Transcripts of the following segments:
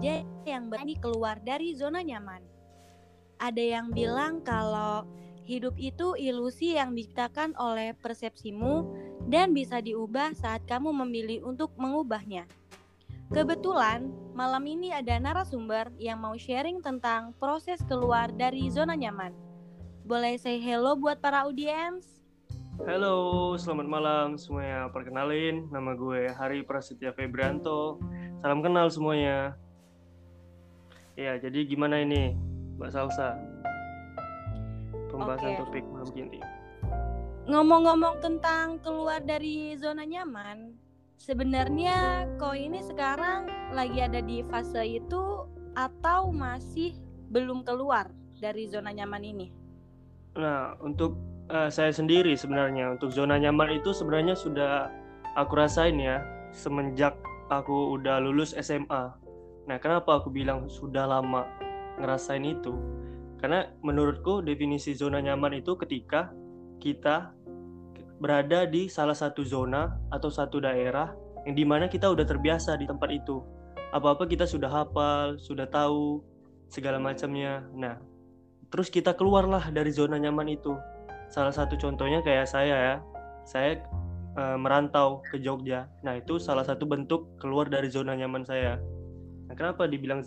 aja yang berani keluar dari zona nyaman. Ada yang bilang kalau hidup itu ilusi yang diciptakan oleh persepsimu dan bisa diubah saat kamu memilih untuk mengubahnya. Kebetulan, malam ini ada narasumber yang mau sharing tentang proses keluar dari zona nyaman. Boleh say hello buat para audiens? Halo, selamat malam semuanya. Perkenalin, nama gue Hari Prasetya Febrianto. Salam kenal semuanya. Ya, jadi gimana ini, Mbak Salsa? Pembahasan Oke. topik malam ini. Ngomong-ngomong tentang keluar dari zona nyaman, sebenarnya kau ini sekarang lagi ada di fase itu atau masih belum keluar dari zona nyaman ini? Nah, untuk eh, saya sendiri sebenarnya, untuk zona nyaman itu sebenarnya sudah aku rasain ya semenjak aku udah lulus SMA. Nah, kenapa aku bilang sudah lama ngerasain itu? Karena menurutku definisi zona nyaman itu ketika kita berada di salah satu zona atau satu daerah yang di mana kita udah terbiasa di tempat itu. Apa-apa kita sudah hafal, sudah tahu segala macamnya. Nah, terus kita keluarlah dari zona nyaman itu. Salah satu contohnya kayak saya ya, saya eh, merantau ke Jogja. Nah itu salah satu bentuk keluar dari zona nyaman saya. Nah, kenapa dibilang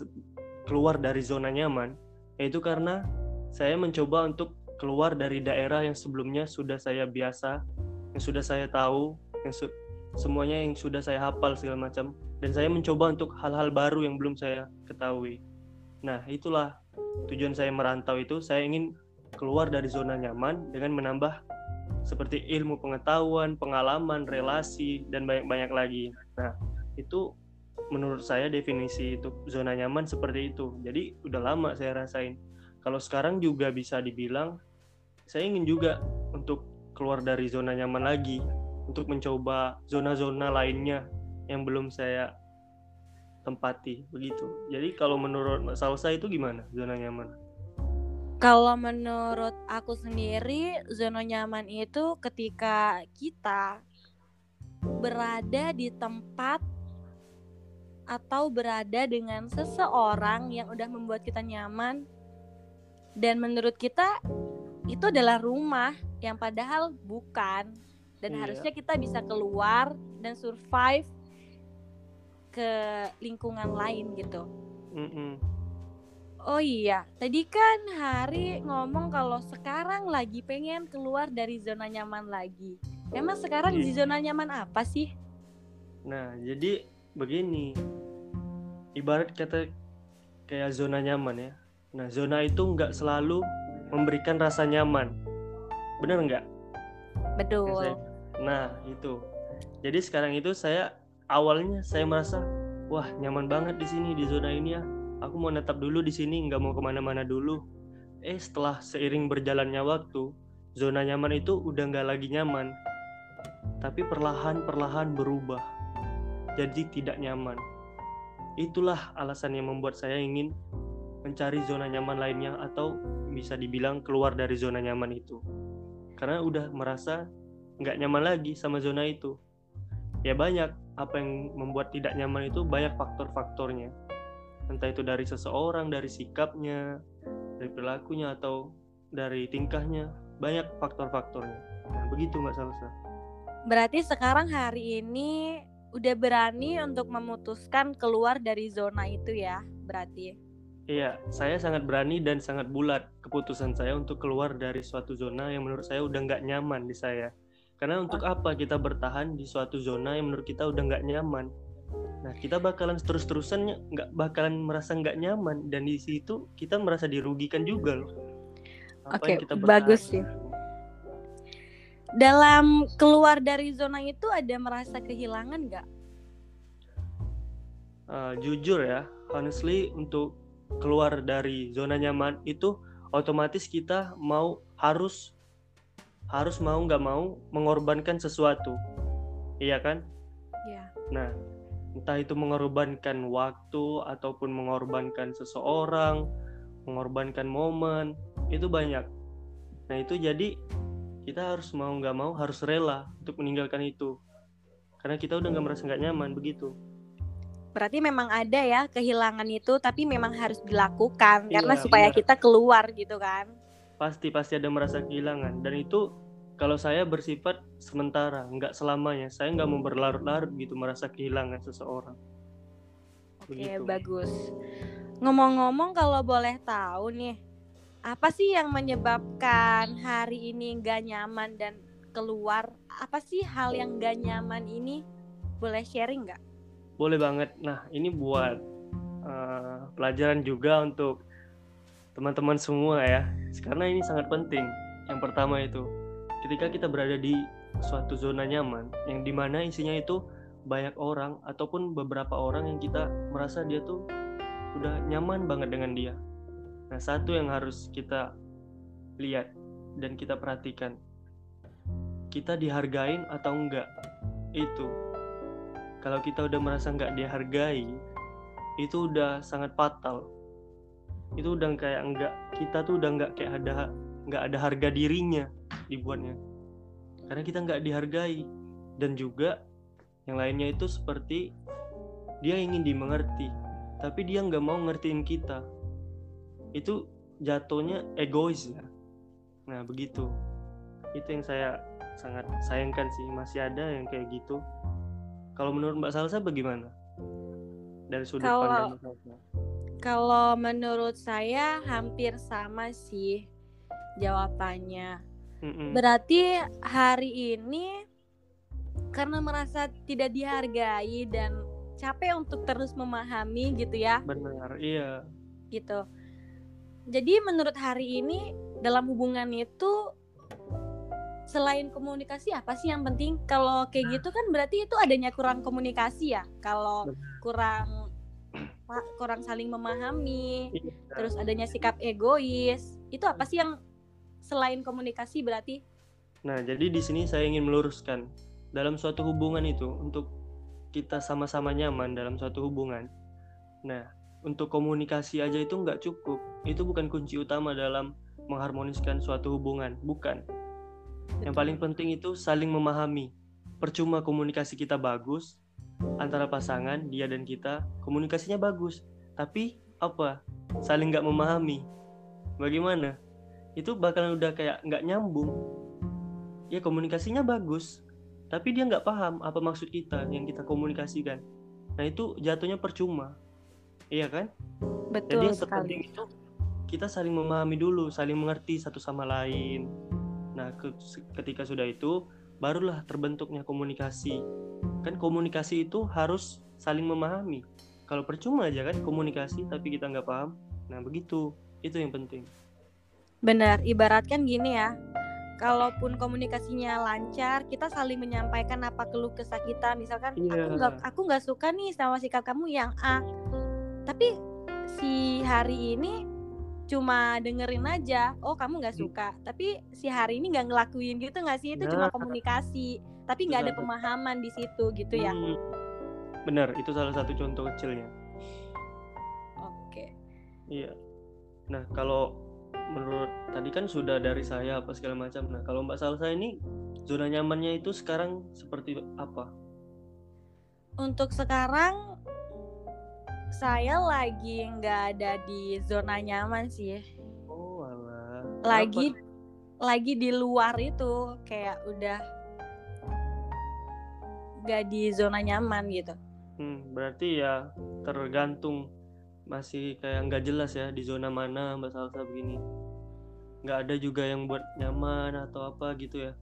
keluar dari zona nyaman? Yaitu karena saya mencoba untuk keluar dari daerah yang sebelumnya sudah saya biasa, yang sudah saya tahu, yang semuanya yang sudah saya hafal segala macam, dan saya mencoba untuk hal-hal baru yang belum saya ketahui. Nah itulah tujuan saya merantau itu saya ingin keluar dari zona nyaman dengan menambah seperti ilmu pengetahuan, pengalaman, relasi dan banyak-banyak lagi. Nah, itu menurut saya definisi itu zona nyaman seperti itu. Jadi udah lama saya rasain. Kalau sekarang juga bisa dibilang saya ingin juga untuk keluar dari zona nyaman lagi untuk mencoba zona-zona lainnya yang belum saya tempati begitu. Jadi kalau menurut Salsa itu gimana zona nyaman? Kalau menurut aku sendiri, zona nyaman itu ketika kita berada di tempat atau berada dengan seseorang yang udah membuat kita nyaman dan menurut kita itu adalah rumah yang padahal bukan dan Iya. harusnya kita bisa keluar dan survive ke lingkungan lain gitu. Mm-mm. Oh iya, tadi kan Hari ngomong kalau sekarang lagi pengen keluar dari zona nyaman lagi. Emang sekarang Iya. di zona nyaman apa sih? Nah, jadi begini. Ibarat kata kayak zona nyaman ya. Nah, zona itu nggak selalu memberikan rasa nyaman. Bener nggak? Betul. saya- Nah, itu. Jadi sekarang itu saya awalnya saya merasa, wah nyaman banget di sini di zona ini ya. Aku mau netap dulu di sini, nggak mau ke mana-mana dulu. Eh, setelah seiring berjalannya waktu, zona nyaman itu udah nggak lagi nyaman, tapi perlahan-perlahan berubah jadi tidak nyaman. Itulah alasan yang membuat saya ingin mencari zona nyaman lainnya atau bisa dibilang keluar dari zona nyaman itu. Karena udah merasa nggak nyaman lagi sama zona itu. Ya banyak apa yang membuat tidak nyaman itu banyak faktor-faktornya. Entah itu dari seseorang, dari sikapnya, dari perilakunya atau dari tingkahnya, banyak faktor-faktornya. Nah, begitu Mbak Salsa. Berarti sekarang hari ini udah berani untuk memutuskan keluar dari zona itu ya, berarti. Iya, saya sangat berani dan sangat bulat keputusan saya untuk keluar dari suatu zona yang menurut saya udah nggak nyaman di saya. Karena untuk apa kita bertahan di suatu zona yang menurut kita udah nggak nyaman? Nah, kita bakalan terus-terusan nggak bakalan merasa nggak nyaman dan di situ kita merasa dirugikan juga loh. Oke, bertahan? bagus sih. Dalam keluar dari zona itu ada merasa kehilangan nggak? Uh, jujur ya, honestly untuk keluar dari zona nyaman itu otomatis kita mau harus harus mau nggak mau mengorbankan sesuatu, iya kan? Ya. Nah, entah itu mengorbankan waktu ataupun mengorbankan seseorang, mengorbankan momen, itu banyak. Nah itu jadi kita harus mau nggak mau harus rela untuk meninggalkan itu, karena kita udah nggak merasa nggak nyaman begitu. Berarti memang ada ya kehilangan itu, tapi memang harus dilakukan Iya, karena supaya benar. kita keluar gitu kan. pasti pasti ada merasa kehilangan dan itu kalau saya bersifat sementara nggak selamanya saya nggak mau berlarut-larut gitu merasa kehilangan seseorang Oke, Begitu. bagus. Ngomong-ngomong kalau boleh tahu nih, apa sih yang menyebabkan hari ini nggak nyaman dan keluar? Apa sih hal yang nggak nyaman ini? Boleh sharing nggak? boleh banget nah ini buat eh, pelajaran juga untuk teman-teman semua ya karena ini sangat penting yang pertama itu ketika kita berada di suatu zona nyaman yang di mana isinya itu banyak orang ataupun beberapa orang yang kita merasa dia tuh udah nyaman banget dengan dia nah satu yang harus kita lihat dan kita perhatikan. Kita dihargain atau enggak itu kalau kita udah merasa nggak dihargai itu udah sangat fatal. Itu udah kayak enggak kita tuh udah nggak kayak ada nggak ada harga dirinya dibuatnya. Karena kita nggak dihargai. Dan juga yang lainnya itu seperti dia ingin dimengerti tapi dia nggak mau ngertiin kita itu jatuhnya egois ya. Nah begitu. Itu yang saya sangat sayangkan sih masih ada yang kayak gitu. Kalau menurut Mbak Salsa bagaimana? Dari sudut Kalau- pandang Mbak Salsa. Kalau menurut saya hampir sama sih jawabannya. Mm-mm. Berarti hari ini karena merasa tidak dihargai dan capek untuk terus memahami gitu ya, benar iya. Gitu. Jadi menurut hari ini dalam hubungan itu selain komunikasi apa sih yang penting? Kalau kayak gitu kan berarti itu adanya kurang komunikasi ya. Kalau kurang kurang saling memahami, Iya. terus adanya sikap egois. Itu apa sih yang selain komunikasi berarti? Nah, jadi di sini saya ingin meluruskan dalam suatu hubungan itu untuk kita sama-sama nyaman dalam suatu hubungan. Nah, untuk komunikasi aja itu nggak cukup. Itu bukan kunci utama dalam mengharmoniskan suatu hubungan, bukan. Yang paling penting itu saling memahami. Percuma komunikasi kita bagus antara pasangan dia dan kita, komunikasinya bagus, tapi apa? Saling nggak memahami. Bagaimana? Itu bakalan udah kayak nggak nyambung. Ya komunikasinya bagus, tapi dia nggak paham apa maksud kita yang kita komunikasikan. Nah itu jatuhnya percuma, iya kan? Jadi Betul yang terpenting sekali. itu kita saling memahami dulu, saling mengerti satu sama lain. Nah, ke- ketika sudah itu, barulah terbentuknya komunikasi. Kan komunikasi itu harus saling memahami. Kalau percuma aja kan komunikasi tapi kita nggak paham. Nah, begitu. Itu yang penting. Benar, ibaratkan gini ya. Kalaupun komunikasinya lancar, kita saling menyampaikan apa keluh kesah kita. Misalkan aku Iya. nggak aku nggak suka nih sama sikap kamu yang A. Tapi si hari ini cuma dengerin aja. Oh kamu nggak Hmm. suka. Tapi si hari ini nggak ngelakuin gitu nggak sih? Itu cuma Nah. komunikasi. Tapi nggak ada pemahaman di situ gitu ya. Hmm. Benar, itu salah satu contoh kecilnya. Oke. Iya. Nah, kalau menurut tadi kan sudah dari saya apa segala macam. Nah, kalau Mbak Salsa ini zona nyamannya itu sekarang seperti apa? Untuk sekarang saya lagi nggak ada di zona nyaman sih. Oh, alah. lagi Kenapa? lagi di luar itu kayak udah gak di zona nyaman gitu. Hmm, berarti ya tergantung masih kayak nggak jelas ya di zona mana Mbak Salsa begini. Nggak ada juga yang buat nyaman atau apa gitu ya.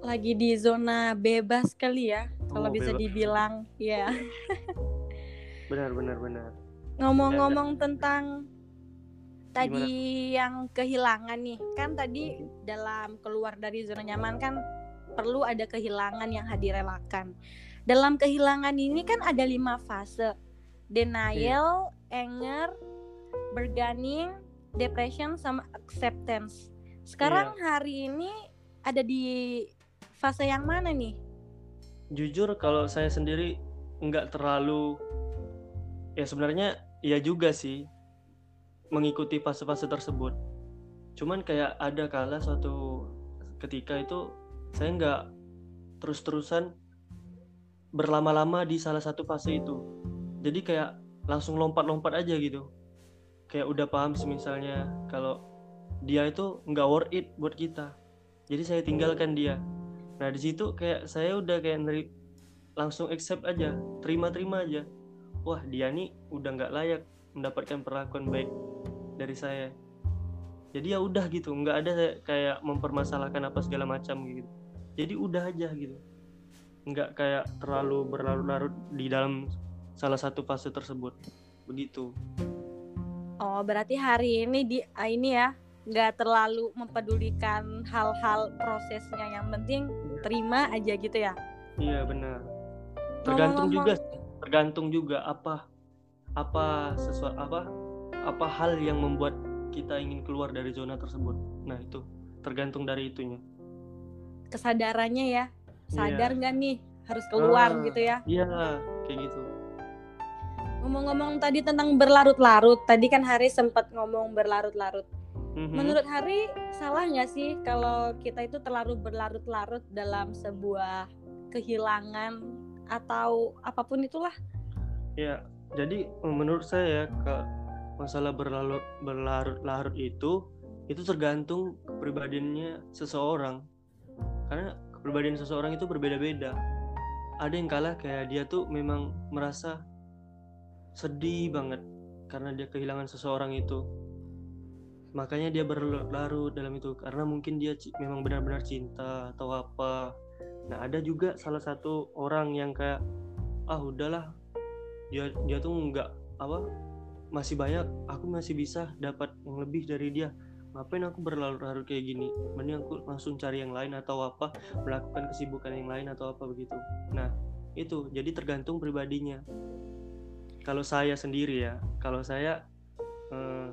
Lagi di zona bebas kali ya, kalau Oh, bisa bebas. dibilang. Ya. Benar, benar, benar. Ngomong-ngomong tentang tadi yang kehilangan nih, kan tadi dalam keluar dari zona nyaman kan perlu ada kehilangan yang direlakan. Dalam kehilangan ini kan ada lima fase. Denial, anger, bargaining, depression, sama acceptance. Sekarang hari ini ada di fase yang mana nih? Jujur kalau saya sendiri nggak terlalu ya sebenarnya iya juga sih mengikuti fase-fase tersebut. Cuman kayak ada kala suatu ketika itu saya nggak terus-terusan berlama-lama di salah satu fase itu. jadi kayak langsung lompat-lompat aja gitu kayak udah paham misalnya kalau dia itu nggak worth it buat kita jadi saya tinggalkan dia nah di situ kayak saya udah kayak langsung accept aja terima-terima aja wah dia nih udah nggak layak mendapatkan perlakuan baik dari saya. Jadi ya udah gitu nggak ada kayak mempermasalahkan apa segala macam gitu. Jadi udah aja gitu. Nggak kayak terlalu berlarut-larut di dalam salah satu fase tersebut. Begitu. Oh berarti hari ini di ah, ini ya nggak terlalu mempedulikan hal-hal prosesnya. Yang penting terima aja gitu ya? Iya benar. Tergantung juga tergantung juga apa apa sesuatu apa apa hal yang membuat kita ingin keluar dari zona tersebut nah itu tergantung dari itunya kesadarannya ya sadar iya. nggak yeah. nih harus keluar ah, gitu ya iya kayak gitu ngomong-ngomong tadi tentang berlarut-larut tadi kan Hari sempat ngomong berlarut-larut mm-hmm. menurut Hari salah nggak sih kalau kita itu terlalu berlarut-larut dalam sebuah kehilangan atau apa pun itulah. Ya jadi menurut saya ke masalah berlarut berlarut-larut itu itu tergantung kepribadiannya seseorang. Karena kepribadian seseorang itu berbeda-beda. Ada yang kalah kayak dia tuh memang merasa sedih banget karena dia kehilangan seseorang itu. Makanya dia berlarut dalam itu karena mungkin dia memang benar-benar cinta atau apa nah ada juga salah satu orang yang kayak ah udahlah dia dia tuh nggak apa masih banyak aku masih bisa dapat yang lebih dari dia. Ngapain aku berlarut-larut kayak gini? Mending aku langsung cari yang lain atau apa melakukan kesibukan yang lain atau apa begitu. Nah itu jadi tergantung pribadinya. Kalau saya sendiri ya kalau saya eh,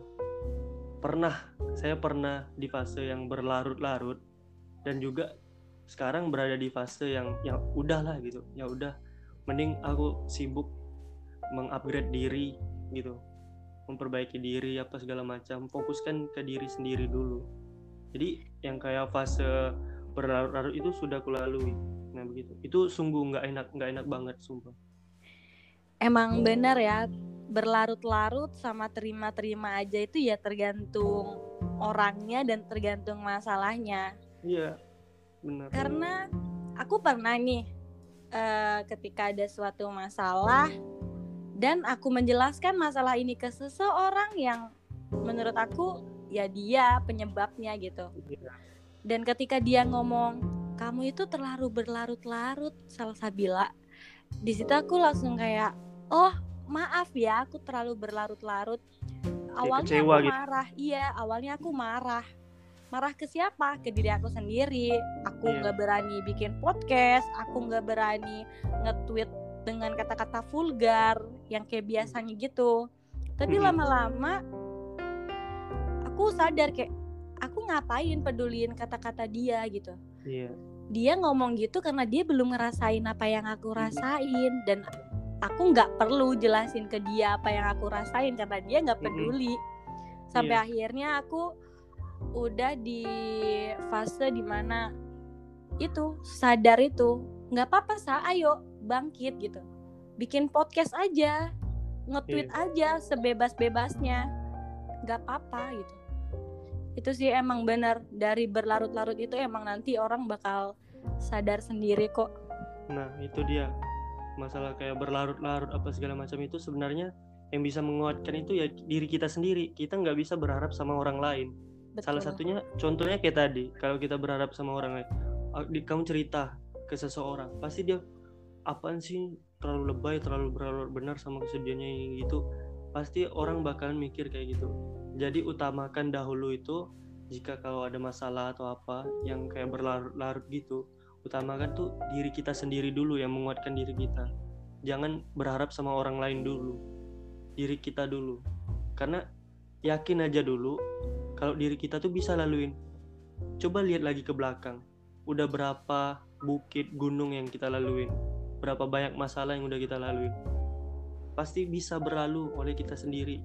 pernah saya pernah di fase yang berlarut-larut dan juga sekarang berada di fase yang ya udahlah gitu. Ya udah mending aku sibuk mengupgrade diri gitu. Memperbaiki diri apa segala macam. Fokuskan ke diri sendiri dulu. Jadi yang kayak fase berlarut-larut itu sudah kulalui nah begitu. Itu sungguh nggak enak nggak enak banget sumpah. Emang benar ya berlarut-larut sama terima-terima aja itu ya tergantung orangnya dan tergantung masalahnya. Iya benar karena aku pernah nih uh, ketika ada suatu masalah dan aku menjelaskan masalah ini ke seseorang yang menurut aku ya dia penyebabnya gitu iya. dan ketika dia ngomong kamu itu terlalu berlarut-larut salah Sabila di situ aku langsung kayak oh maaf ya aku terlalu berlarut-larut awalnya aku gitu. marah iya awalnya aku marah marah ke siapa ke diri aku sendiri aku iya. nggak yeah. berani bikin podcast aku nggak berani nge-tweet dengan kata-kata vulgar yang kayak biasanya gitu tapi lama-lama aku sadar kayak aku ngapain peduliin kata-kata dia gitu yeah. dia ngomong gitu karena dia belum ngerasain apa yang aku rasain dan aku nggak perlu jelasin ke dia apa yang aku rasain karena dia nggak peduli sampai yeah. akhirnya aku udah di fase di mana itu sadar itu nggak apa-apa sa ayo bangkit gitu. Bikin podcast aja nge-tweet yeah. aja sebebas-bebasnya. Nggak apa-apa gitu. Itu sih emang benar dari berlarut-larut itu emang nanti orang bakal sadar sendiri kok. Nah itu dia. Masalah kayak berlarut-larut apa segala macam itu sebenarnya yang bisa menguatkan itu ya diri kita sendiri. Kita nggak bisa berharap sama orang lain Betul. salah satunya contohnya kayak tadi kalau kita berharap sama orang lain ah, kamu cerita ke seseorang pasti dia apaan sih terlalu lebay terlalu berlarut benar sama kesedihannya gitu. Pasti orang bakalan mikir kayak gitu. Jadi utamakan dahulu itu jika kalau ada masalah atau apa yang kayak berlarut-larut gitu utamakan tuh diri kita sendiri dulu yang menguatkan diri kita. Jangan berharap sama orang lain dulu. Diri kita dulu. Karena yakin aja dulu kalau diri kita tuh bisa laluin. Coba lihat lagi ke belakang. Udah berapa bukit gunung yang kita laluin? Berapa banyak masalah yang udah kita lalui pasti bisa berlalu oleh kita sendiri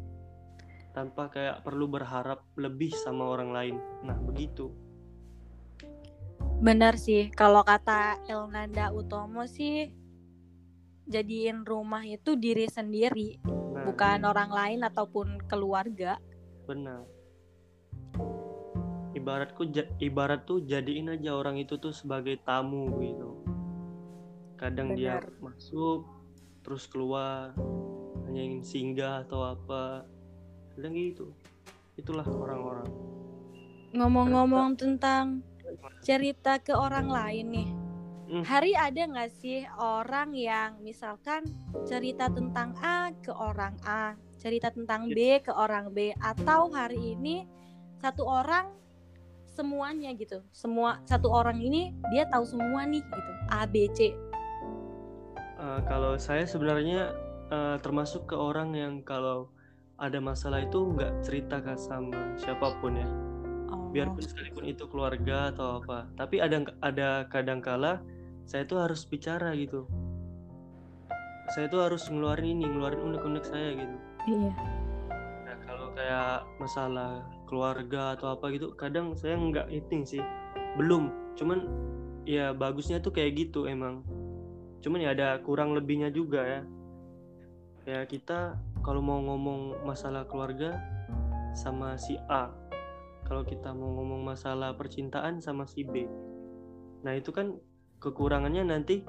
tanpa kayak perlu berharap lebih sama orang lain. Nah begitu. Benar sih kalau kata Elnanda Utomo sih jadiin rumah itu diri sendiri, Nah, bukan iya, orang lain ataupun keluarga. Benar. Ibaratku ja- ibarat tuh jadiin aja orang itu tuh sebagai tamu gitu. Kadang dia Benar. masuk terus keluar hanya ingin singgah atau apa. Kadang gitu. Itulah orang-orang. Ngomong-ngomong tentang cerita ke orang lain nih. Hmm. Hari ada nggak sih orang yang misalkan cerita tentang A ke orang A, cerita tentang B ke orang B, atau hari ini satu orang semuanya gitu, semua satu orang ini dia tahu semua nih gitu, A B C. Eh, kalau saya sebenarnya eh, termasuk ke orang yang kalau ada masalah itu nggak cerita ke sama siapa pun ya. Oh, biarpun sekalipun itu keluarga atau apa. Tapi ada ada kadangkala saya tuh harus bicara gitu. Saya tuh harus ngeluarin ini ngeluarin unek-unek saya gitu iya. nah kalau kayak masalah keluarga atau apa gitu kadang saya nggak hitung sih. Belum. Cuman ya bagusnya tuh kayak gitu emang. Cuman ya ada kurang lebihnya juga ya. Ya kita kalau mau ngomong masalah keluarga sama si A. Kalau kita mau ngomong masalah percintaan sama si B. Nah itu kan kekurangannya nanti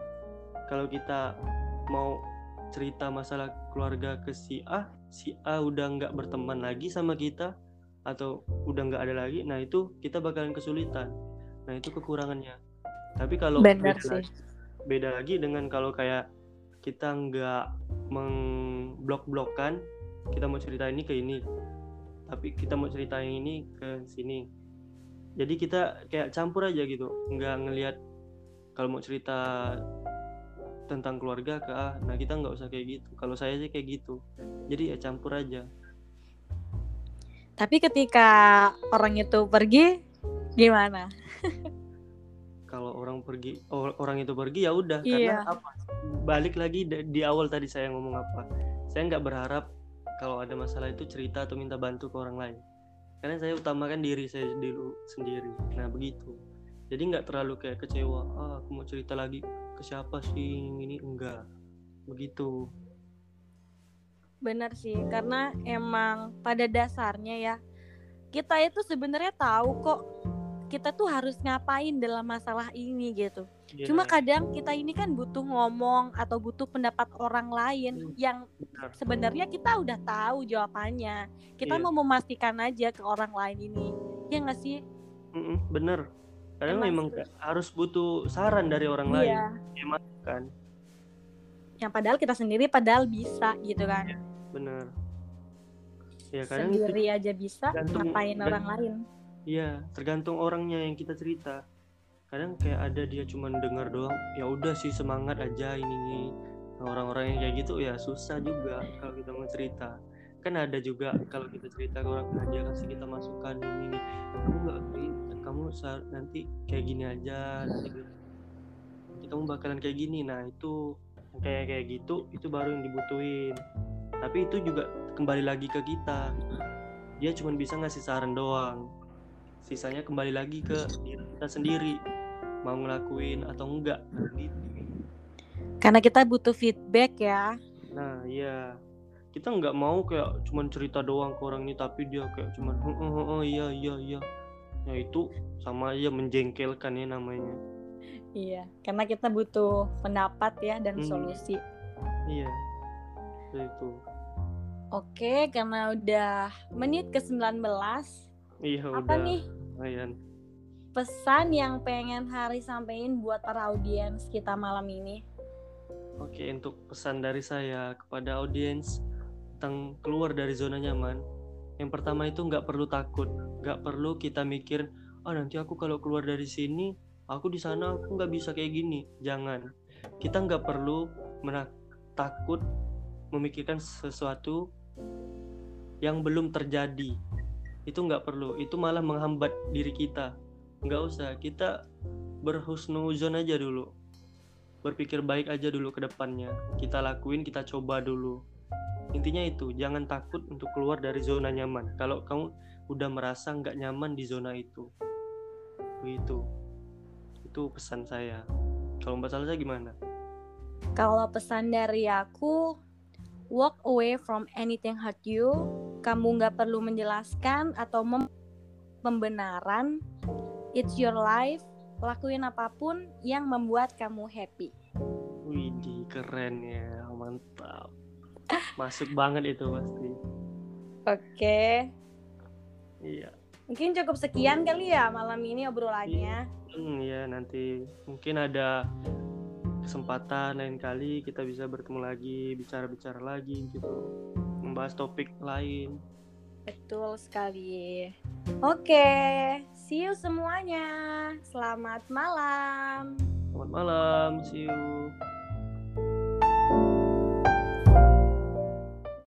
kalau kita mau cerita masalah keluarga ke si A si A udah nggak berteman lagi sama kita atau udah nggak ada lagi nah itu kita bakalan kesulitan. Nah itu kekurangannya. Tapi kalau Benar beda sih. lagi- beda lagi dengan kalau kayak kita nggak mengblok-blokkan kita mau cerita ini ke ini tapi kita mau cerita yang ini ke sini. Jadi kita kayak campur aja gitu nggak ngelihat kalau mau cerita tentang keluarga ke A. Nah kita nggak usah kayak gitu. Kalau saya sih kayak gitu. Jadi ya campur aja. Tapi ketika orang itu pergi, gimana? kalau orang pergi or- orang itu pergi ya udah. Iya. karena apa? Balik lagi di, di awal tadi saya ngomong apa. Saya nggak berharap kalau ada masalah itu cerita atau minta bantu ke orang lain. Karena saya utamakan diri saya dulu sendiri. Nah begitu jadi nggak terlalu kayak kecewa ah aku mau cerita lagi ke siapa sih ini enggak begitu Benar sih, karena emang pada dasarnya ya kita itu sebenarnya tahu kok kita tuh harus ngapain dalam masalah ini gitu. Iya, Cuma kadang kita ini kan butuh ngomong atau butuh pendapat orang lain Hmm. yang benar sebenarnya kita udah tahu jawabannya. Kita Iya. mau memastikan aja ke orang lain ini. Ya nggak sih? Mm-mm, bener kadang Emang memang harus butuh saran dari orang lain Iya. emang kan Yang padahal kita sendiri padahal bisa gitu kan. bener ya kadang itu Sendiri aja bisa, Gantung- ngapain orang lain? Iya, tergantung orangnya yang kita cerita. Kadang kayak ada dia cuma dengar doang, ya udah sih semangat aja ini. ini. Nah, orang-orang yang kayak gitu ya susah juga kalau kita mau cerita. Kan ada juga kalau kita cerita ke orang dia kasih kita masukan ini nih. Kamu nggak ini, kamu nanti kayak gini aja, nanti nanti kamu bakalan kayak gini. Nah, itu kayak kayak gitu itu baru yang dibutuhin. Tapi itu juga kembali lagi ke kita. Dia cuma bisa ngasih saran doang sisanya kembali lagi ke diri kita sendiri mau ngelakuin atau enggak gitu. Karena kita butuh feedback ya. nah iya kita nggak mau kayak cuman cerita doang ke orang ini tapi dia kayak cuman "Heeh, heeh, iya iya iya ya itu sama aja menjengkelkan ya namanya Iya, karena kita butuh pendapat ya dan Hmm. solusi. iya itu Oke, karena udah menit ke-19, iya apa udah nih lumayan pesan yang pengen Hari sampein buat para audiens kita malam ini? Oke, untuk pesan dari saya kepada audiens tentang keluar dari zona nyaman. Yang pertama itu nggak perlu takut, nggak perlu kita mikir, ah nanti aku kalau keluar dari sini, aku di sana aku nggak bisa kayak gini. Jangan, kita nggak perlu menak- takut memikirkan sesuatu yang belum terjadi. Itu nggak perlu, itu malah menghambat diri kita. Nggak usah, kita berhusnuzon aja dulu berpikir baik aja dulu ke depannya. Kita lakuin, kita coba dulu. Intinya itu, jangan takut untuk keluar dari zona nyaman. Kalau kamu udah merasa nggak nyaman di zona itu, begitu. Itu pesan saya. Kalau Mbak Salsa gimana? Kalau pesan dari aku, walk away from anything hurt you. Kamu nggak perlu menjelaskan atau mem pembenaran. It's your life. Lakuin apa pun yang membuat kamu happy. Widih, keren ya, mantap. Masuk banget itu pasti. Oke, Iya. mungkin cukup sekian kali ya malam ini obrolannya. Hmm, ya nanti mungkin ada kesempatan lain kali kita bisa bertemu lagi, bicara-bicara lagi gitu, membahas topik lain. Betul sekali. Oke, see you semuanya. Selamat malam. Selamat malam, see you.